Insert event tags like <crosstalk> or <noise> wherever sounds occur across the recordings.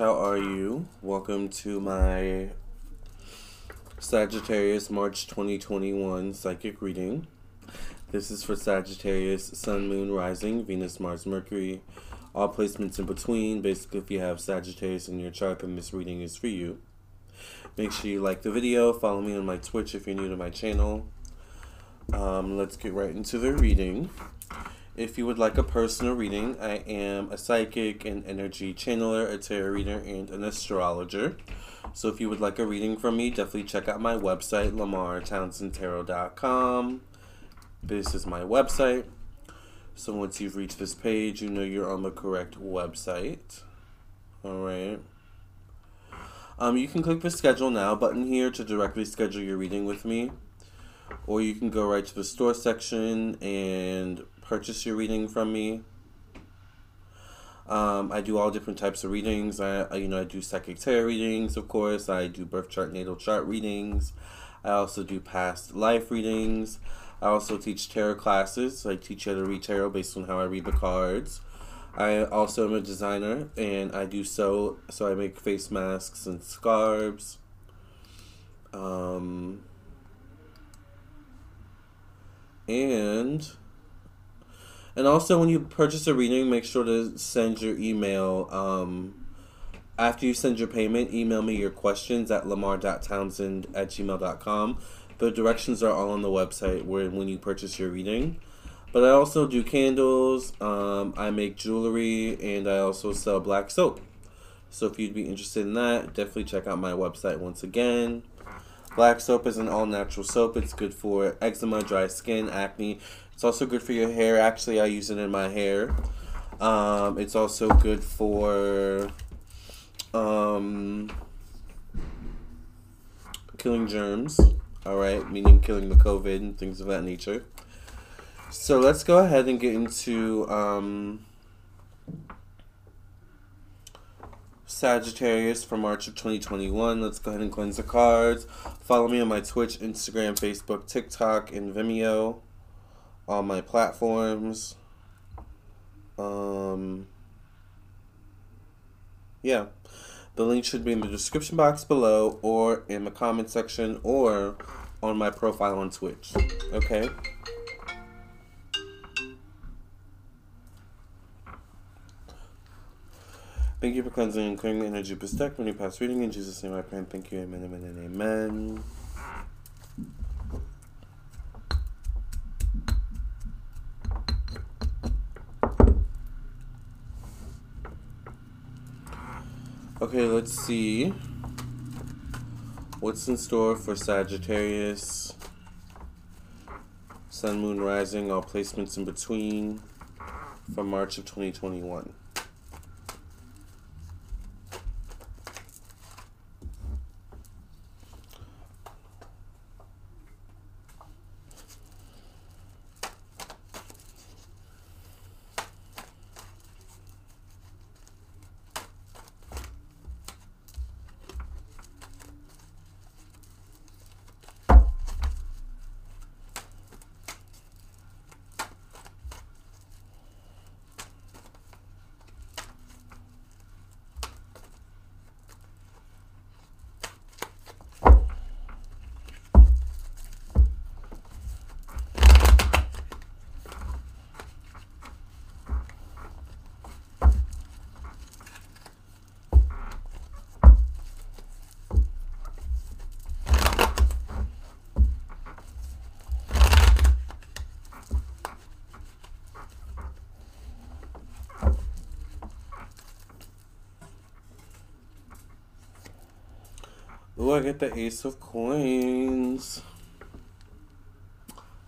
how are you? Welcome to my Sagittarius March 2021 psychic reading. This is for Sagittarius, Sun, Moon, Rising, Venus, Mars, Mercury, all placements in between. Basically, if you have Sagittarius in your chart, then this reading is for you. Make sure you like the video, follow me on my Twitch if you're new to my channel. Um, let's get right into the reading. If you would like a personal reading, I am a psychic, an energy channeler, a tarot reader, and an astrologer. So if you would like a reading from me, definitely check out my website, lamartownsendtarot.com. This is my website. So once you've reached this page, you know you're on the correct website. Alright. Um, you can click the schedule now button here to directly schedule your reading with me. Or you can go right to the store section and purchase your reading from me. Um, I do all different types of readings. I, you know, I do psychic tarot readings, of course. I do birth chart, natal chart readings. I also do past life readings. I also teach tarot classes. I teach you how to read tarot based on how I read the cards. I also am a designer, and I do so So I make face masks and scarves. Um, and and also, when you purchase a reading, make sure to send your email. Um, after you send your payment, email me your questions at lamar.townsend at gmail.com. The directions are all on the website where when you purchase your reading. But I also do candles, um, I make jewelry, and I also sell black soap. So if you'd be interested in that, definitely check out my website once again. Black soap is an all natural soap. It's good for eczema, dry skin, acne, it's also good for your hair. Actually, I use it in my hair. Um, it's also good for um, killing germs. All right, meaning killing the COVID and things of that nature. So let's go ahead and get into um, Sagittarius for March of 2021. Let's go ahead and cleanse the cards. Follow me on my Twitch, Instagram, Facebook, TikTok, and Vimeo all my platforms. Um, yeah. The link should be in the description box below or in the comment section or on my profile on Twitch. Okay? Thank you for cleansing and clearing the energy of when you pass reading. In Jesus' name I pray thank you. Amen, amen, and amen. Okay, let's see. What's in store for Sagittarius? Sun, Moon, Rising, all placements in between for March of 2021. I get the Ace of Coins.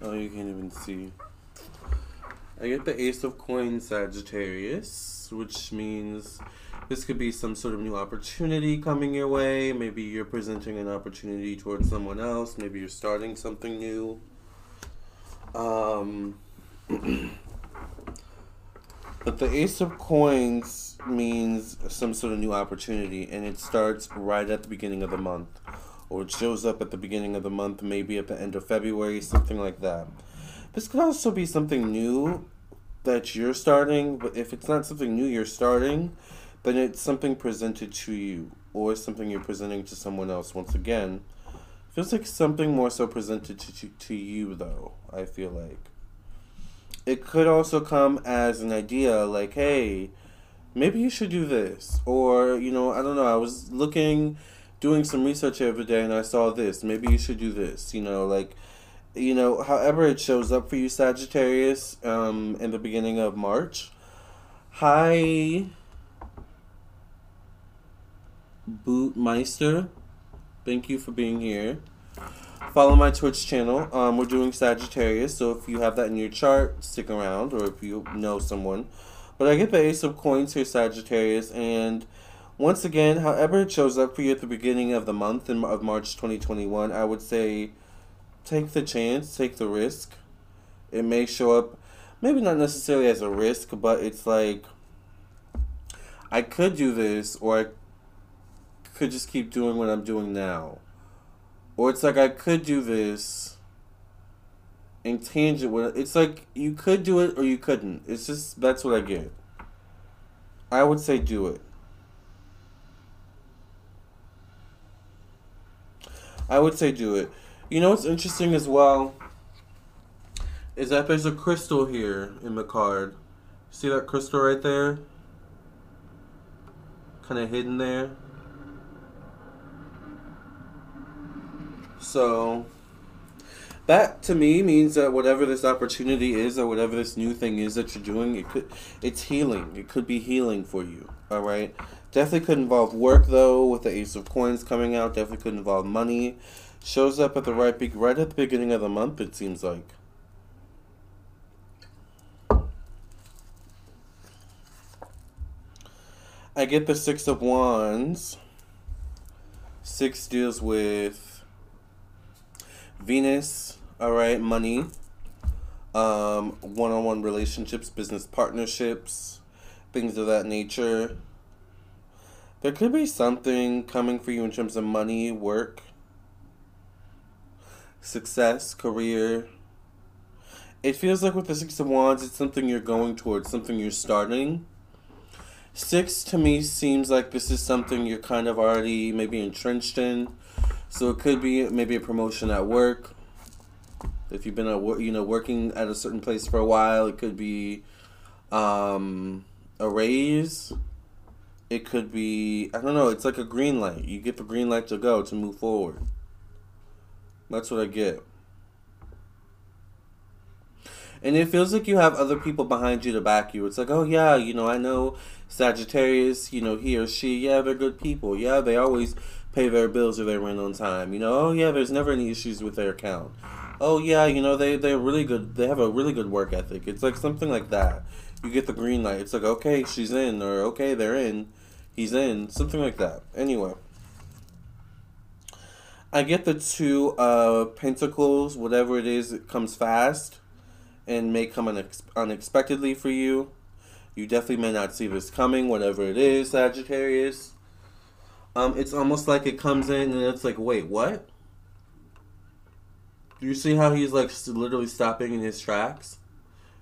Oh, you can't even see. I get the Ace of Coins Sagittarius, which means this could be some sort of new opportunity coming your way. Maybe you're presenting an opportunity towards someone else. Maybe you're starting something new. Um, <clears throat> but the Ace of Coins means some sort of new opportunity, and it starts right at the beginning of the month, or it shows up at the beginning of the month, maybe at the end of February, something like that. This could also be something new that you're starting, but if it's not something new you're starting, then it's something presented to you or something you're presenting to someone else. Once again, feels like something more so presented to, to, to you, though, I feel like. It could also come as an idea like, hey, maybe you should do this. Or, you know, I don't know, I was looking, doing some research every day and I saw this. Maybe you should do this. You know, like, you know, however it shows up for you, Sagittarius, um, in the beginning of March. Hi, Bootmeister. Thank you for being here. Follow my Twitch channel. Um, we're doing Sagittarius, so if you have that in your chart, stick around, or if you know someone. But I get the Ace of Coins here, Sagittarius, and once again, however it shows up for you at the beginning of the month in, of March 2021, I would say take the chance, take the risk. It may show up, maybe not necessarily as a risk, but it's like, I could do this, or I could just keep doing what I'm doing now. Or it's like I could do this in tangent with it's like you could do it or you couldn't. It's just that's what I get. I would say do it. I would say do it. You know what's interesting as well is that there's a crystal here in the card. See that crystal right there? Kind of hidden there. So that to me means that whatever this opportunity is or whatever this new thing is that you're doing, it could it's healing. It could be healing for you. All right. Definitely could involve work though, with the Ace of Coins coming out. Definitely could involve money. Shows up at the right be- right at the beginning of the month. It seems like. I get the Six of Wands. Six deals with Venus, all right, money, um, one-on-one relationships, business partnerships, things of that nature. There could be something coming for you in terms of money, work, success, career. It feels like with the Six of Wands, it's something you're going towards, something you're starting. Six to me seems like this is something you're kind of already maybe entrenched in so it could be maybe a promotion at work. If you've been at you know working at a certain place for a while, it could be um, a raise. It could be I don't know. It's like a green light. You get the green light to go to move forward. That's what I get. And it feels like you have other people behind you to back you. It's like, oh yeah, you know, I know Sagittarius, you know, he or she, yeah, they're good people. Yeah, they always pay their bills or their rent on time. You know, oh yeah, there's never any issues with their account. Oh yeah, you know they they're really good. They have a really good work ethic. It's like something like that. You get the green light. It's like okay, she's in, or okay, they're in, he's in, something like that. Anyway. I get the two uh, pentacles, whatever it is, it comes fast and may come unex- unexpectedly for you. You definitely may not see this coming, whatever it is, Sagittarius. Um, it's almost like it comes in and it's like, wait, what? Do you see how he's like literally stopping in his tracks,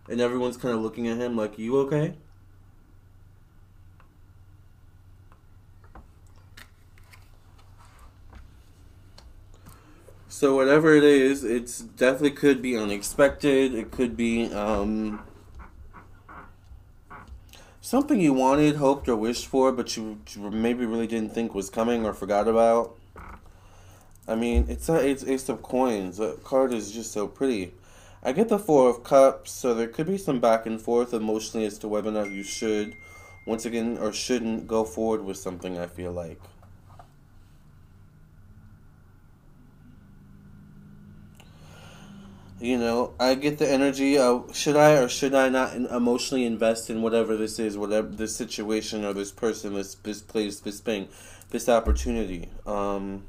and everyone's kind of looking at him like, "You okay?" So whatever it is, it's definitely could be unexpected. It could be um, something you wanted, hoped, or wished for, but you, maybe really didn't think was coming or forgot about. I mean, it's a it's Ace of Coins. The card is just so pretty. I get the Four of Cups, so there could be some back and forth emotionally as to whether or not you should, once again, or shouldn't go forward with something. I feel like. You know, I get the energy of should I or should I not emotionally invest in whatever this is, whatever this situation or this person, this this place, this thing, this opportunity. Um,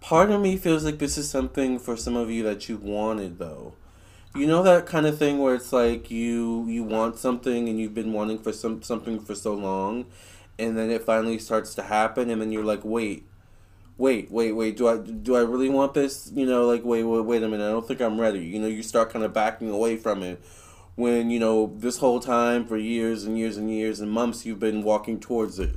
part of me feels like this is something for some of you that you wanted though. You know that kind of thing where it's like you you want something and you've been wanting for some something for so long, and then it finally starts to happen, and then you're like, wait wait, wait, wait, do I do I really want this? You know, like wait, wait, wait a minute, I don't think I'm ready. You know, you start kind of backing away from it. when, you know, this whole time for years and years and years and months you've been walking towards it.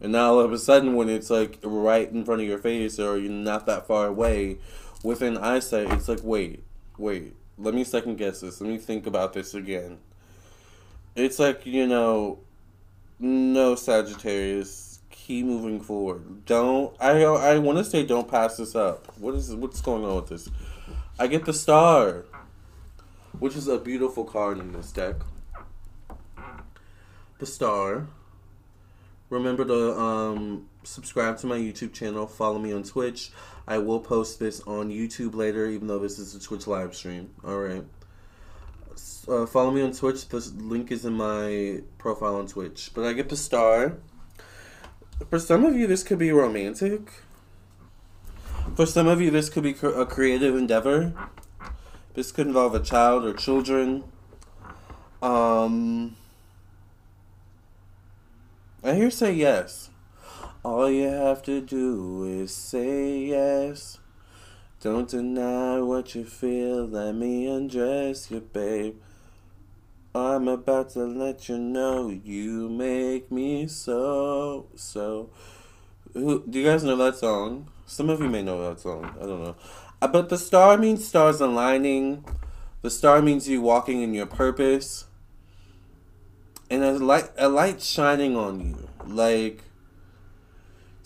And now all of a sudden when it's like right in front of your face or you're not that far away within eyesight, it's like, wait, wait, let me second guess this. Let me think about this again. It's like, you know, no Sagittarius, keep moving forward. Don't I I want to say don't pass this up. What is what's going on with this? I get the star, which is a beautiful card in this deck. The star. Remember to um, subscribe to my YouTube channel. Follow me on Twitch. I will post this on YouTube later, even though this is a Twitch live stream. All right. Uh, follow me on Twitch. The link is in my profile on Twitch. But I get the star. For some of you, this could be romantic. For some of you, this could be a creative endeavor. This could involve a child or children. Um, I hear say yes. All you have to do is say yes. Don't deny what you feel. Let me undress you, babe. I'm about to let you know you make me so, so. Who, do you guys know that song? Some of you may know that song. I don't know. But the star means stars aligning. The star means you walking in your purpose. And a light, a light shining on you. Like,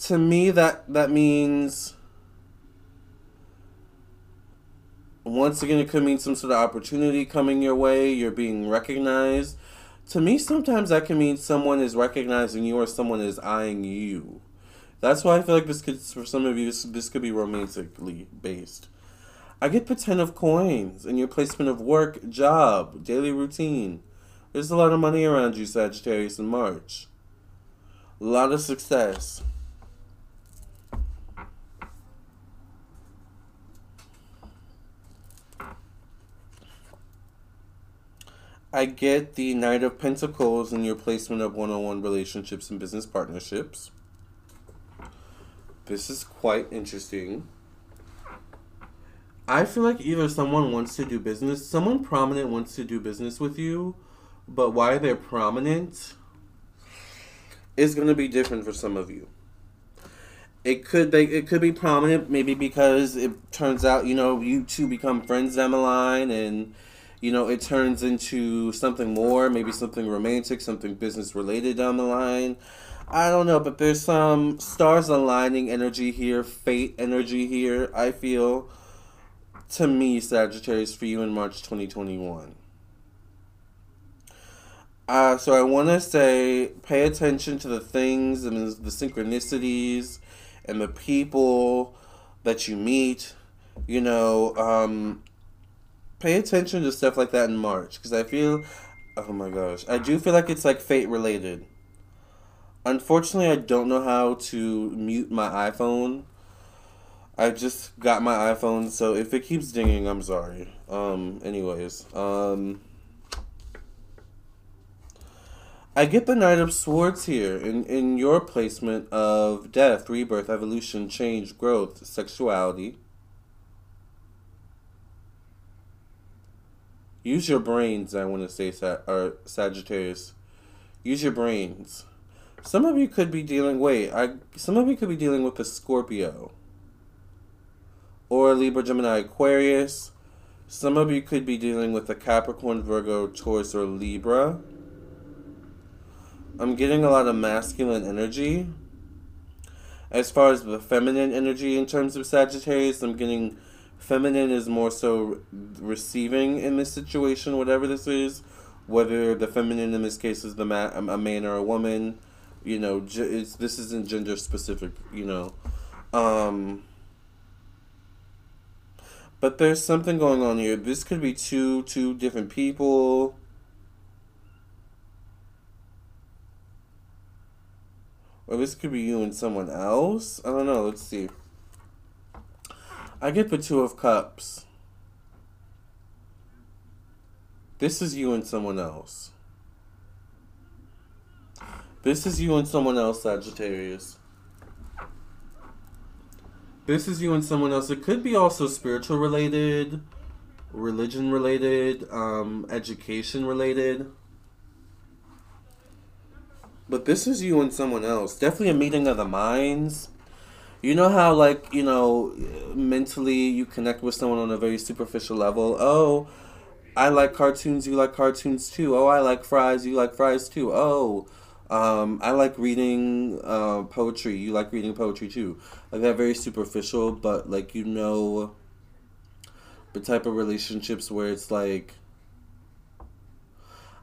to me, that that means once again, it could mean some sort of opportunity coming your way. You're being recognized. To me, sometimes that can mean someone is recognizing you or someone is eyeing you. That's why I feel like this could, for some of you, this, this could be romantically based. I get the Ten of Coins in your placement of work, job, daily routine. There's a lot of money around you, Sagittarius, in March. A lot of success. I get the Knight of Pentacles in your placement of one on one relationships and business partnerships. This is quite interesting. I feel like either someone wants to do business, someone prominent wants to do business with you, but why they're prominent is going to be different for some of you. It could be it could be prominent maybe because it turns out you know you two become friends down the line and you know, it turns into something more, maybe something romantic, something business related down the line. I don't know, but there's some stars aligning energy here, fate energy here, I feel, to me, Sagittarius, for you in March 2021. Uh, so I want to say pay attention to the things and the synchronicities and the people that you meet. You know, um, pay attention to stuff like that in March because I feel, oh my gosh, I do feel like it's like fate related. Unfortunately, I don't know how to mute my iPhone. I just got my iPhone, so if it keeps dinging, I'm sorry. Um, anyways, um, I get the Knight of Swords here in, in your placement of death, rebirth, evolution, change, growth, sexuality. Use your brains, I want to say, or Sagittarius. Use your brains. Some of you could be dealing, wait, I, some of you could be dealing with a Scorpio. Or Libra, Gemini, Aquarius. Some of you could be dealing with a Capricorn, Virgo, Taurus, or Libra. I'm getting a lot of masculine energy. As far as the feminine energy in terms of Sagittarius, I'm getting feminine is more so receiving in this situation, whatever this is, whether the feminine in this case is the man, a man or a woman. You know, this isn't gender specific. You know, um, but there's something going on here. This could be two two different people. Or this could be you and someone else. I don't know. Let's see. I get the Two of Cups. This is you and someone else. This is you and someone else, Sagittarius. This is you and someone else. It could be also spiritual related. religion related, um, education related. But this is you and someone else. Definitely a meeting of the minds. You know how, like, you know, mentally you connect with someone on a very superficial level. Oh, I like cartoons, you like cartoons too. Oh, I like fries, you like fries too. Oh, um, I like reading uh, poetry, you like reading poetry too. Like that very superficial, but like you know the type of relationships where it's like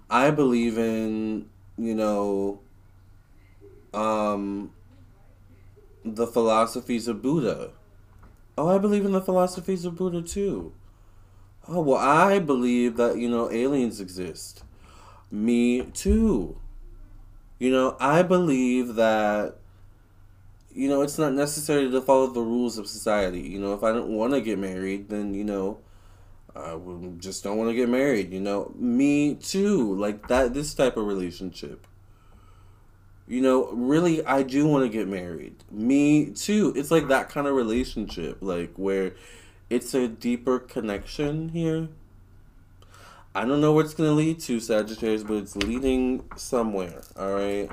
I believe in, you know, um, the philosophies of Buddha. Oh, I believe in the philosophies of Buddha too. Oh, well, I believe that, you know, aliens exist. Me too. You know, I believe that, you know, it's not necessary to follow the rules of society. You know, if I don't want to get married, then, you know, I just don't want to get married. You know, me too. Like that, this type of relationship. You know, really, I do want to get married. Me too. It's like that kind of relationship, like where it's a deeper connection here. I don't know where it's going to lead to, Sagittarius, but it's leading somewhere, alright?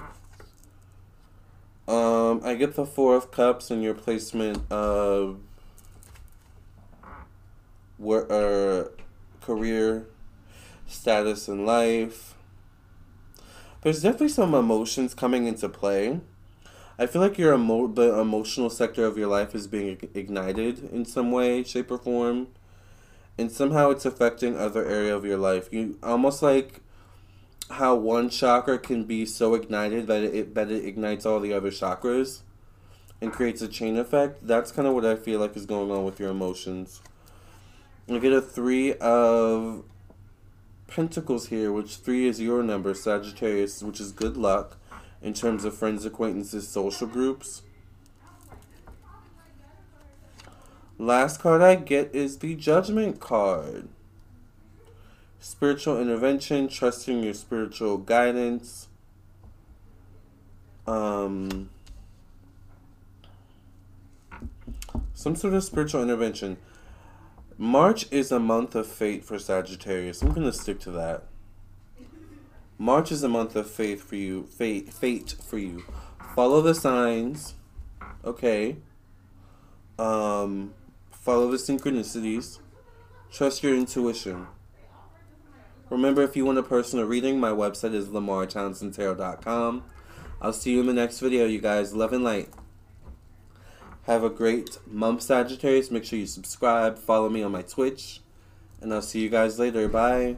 Um, I get the Four of Cups and your placement of work, uh, career, status in life. There's definitely some emotions coming into play. I feel like your emo- the emotional sector of your life is being ignited in some way, shape, or form, and somehow it's affecting other area of your life. You almost like how one chakra can be so ignited that it that it ignites all the other chakras and creates a chain effect. That's kind of what I feel like is going on with your emotions. I get a three of pentacles here, which three is your number, Sagittarius, which is good luck in terms of friends, acquaintances, social groups. Last card I get is the Judgment card. Spiritual intervention, trusting your spiritual guidance. Um, some sort of spiritual intervention. March is a month of fate for Sagittarius. I'm to stick to that. March is a month of faith for you. Fate, fate for you. Follow the signs. Okay. Um, follow the synchronicities. Trust your intuition. Remember, if you want a personal reading, my website is lamartownsendtarot.com. I'll see you in the next video, you guys. Love and light. Have a great month, Sagittarius. Make sure you subscribe, follow me on my Twitch, and I'll see you guys later. Bye.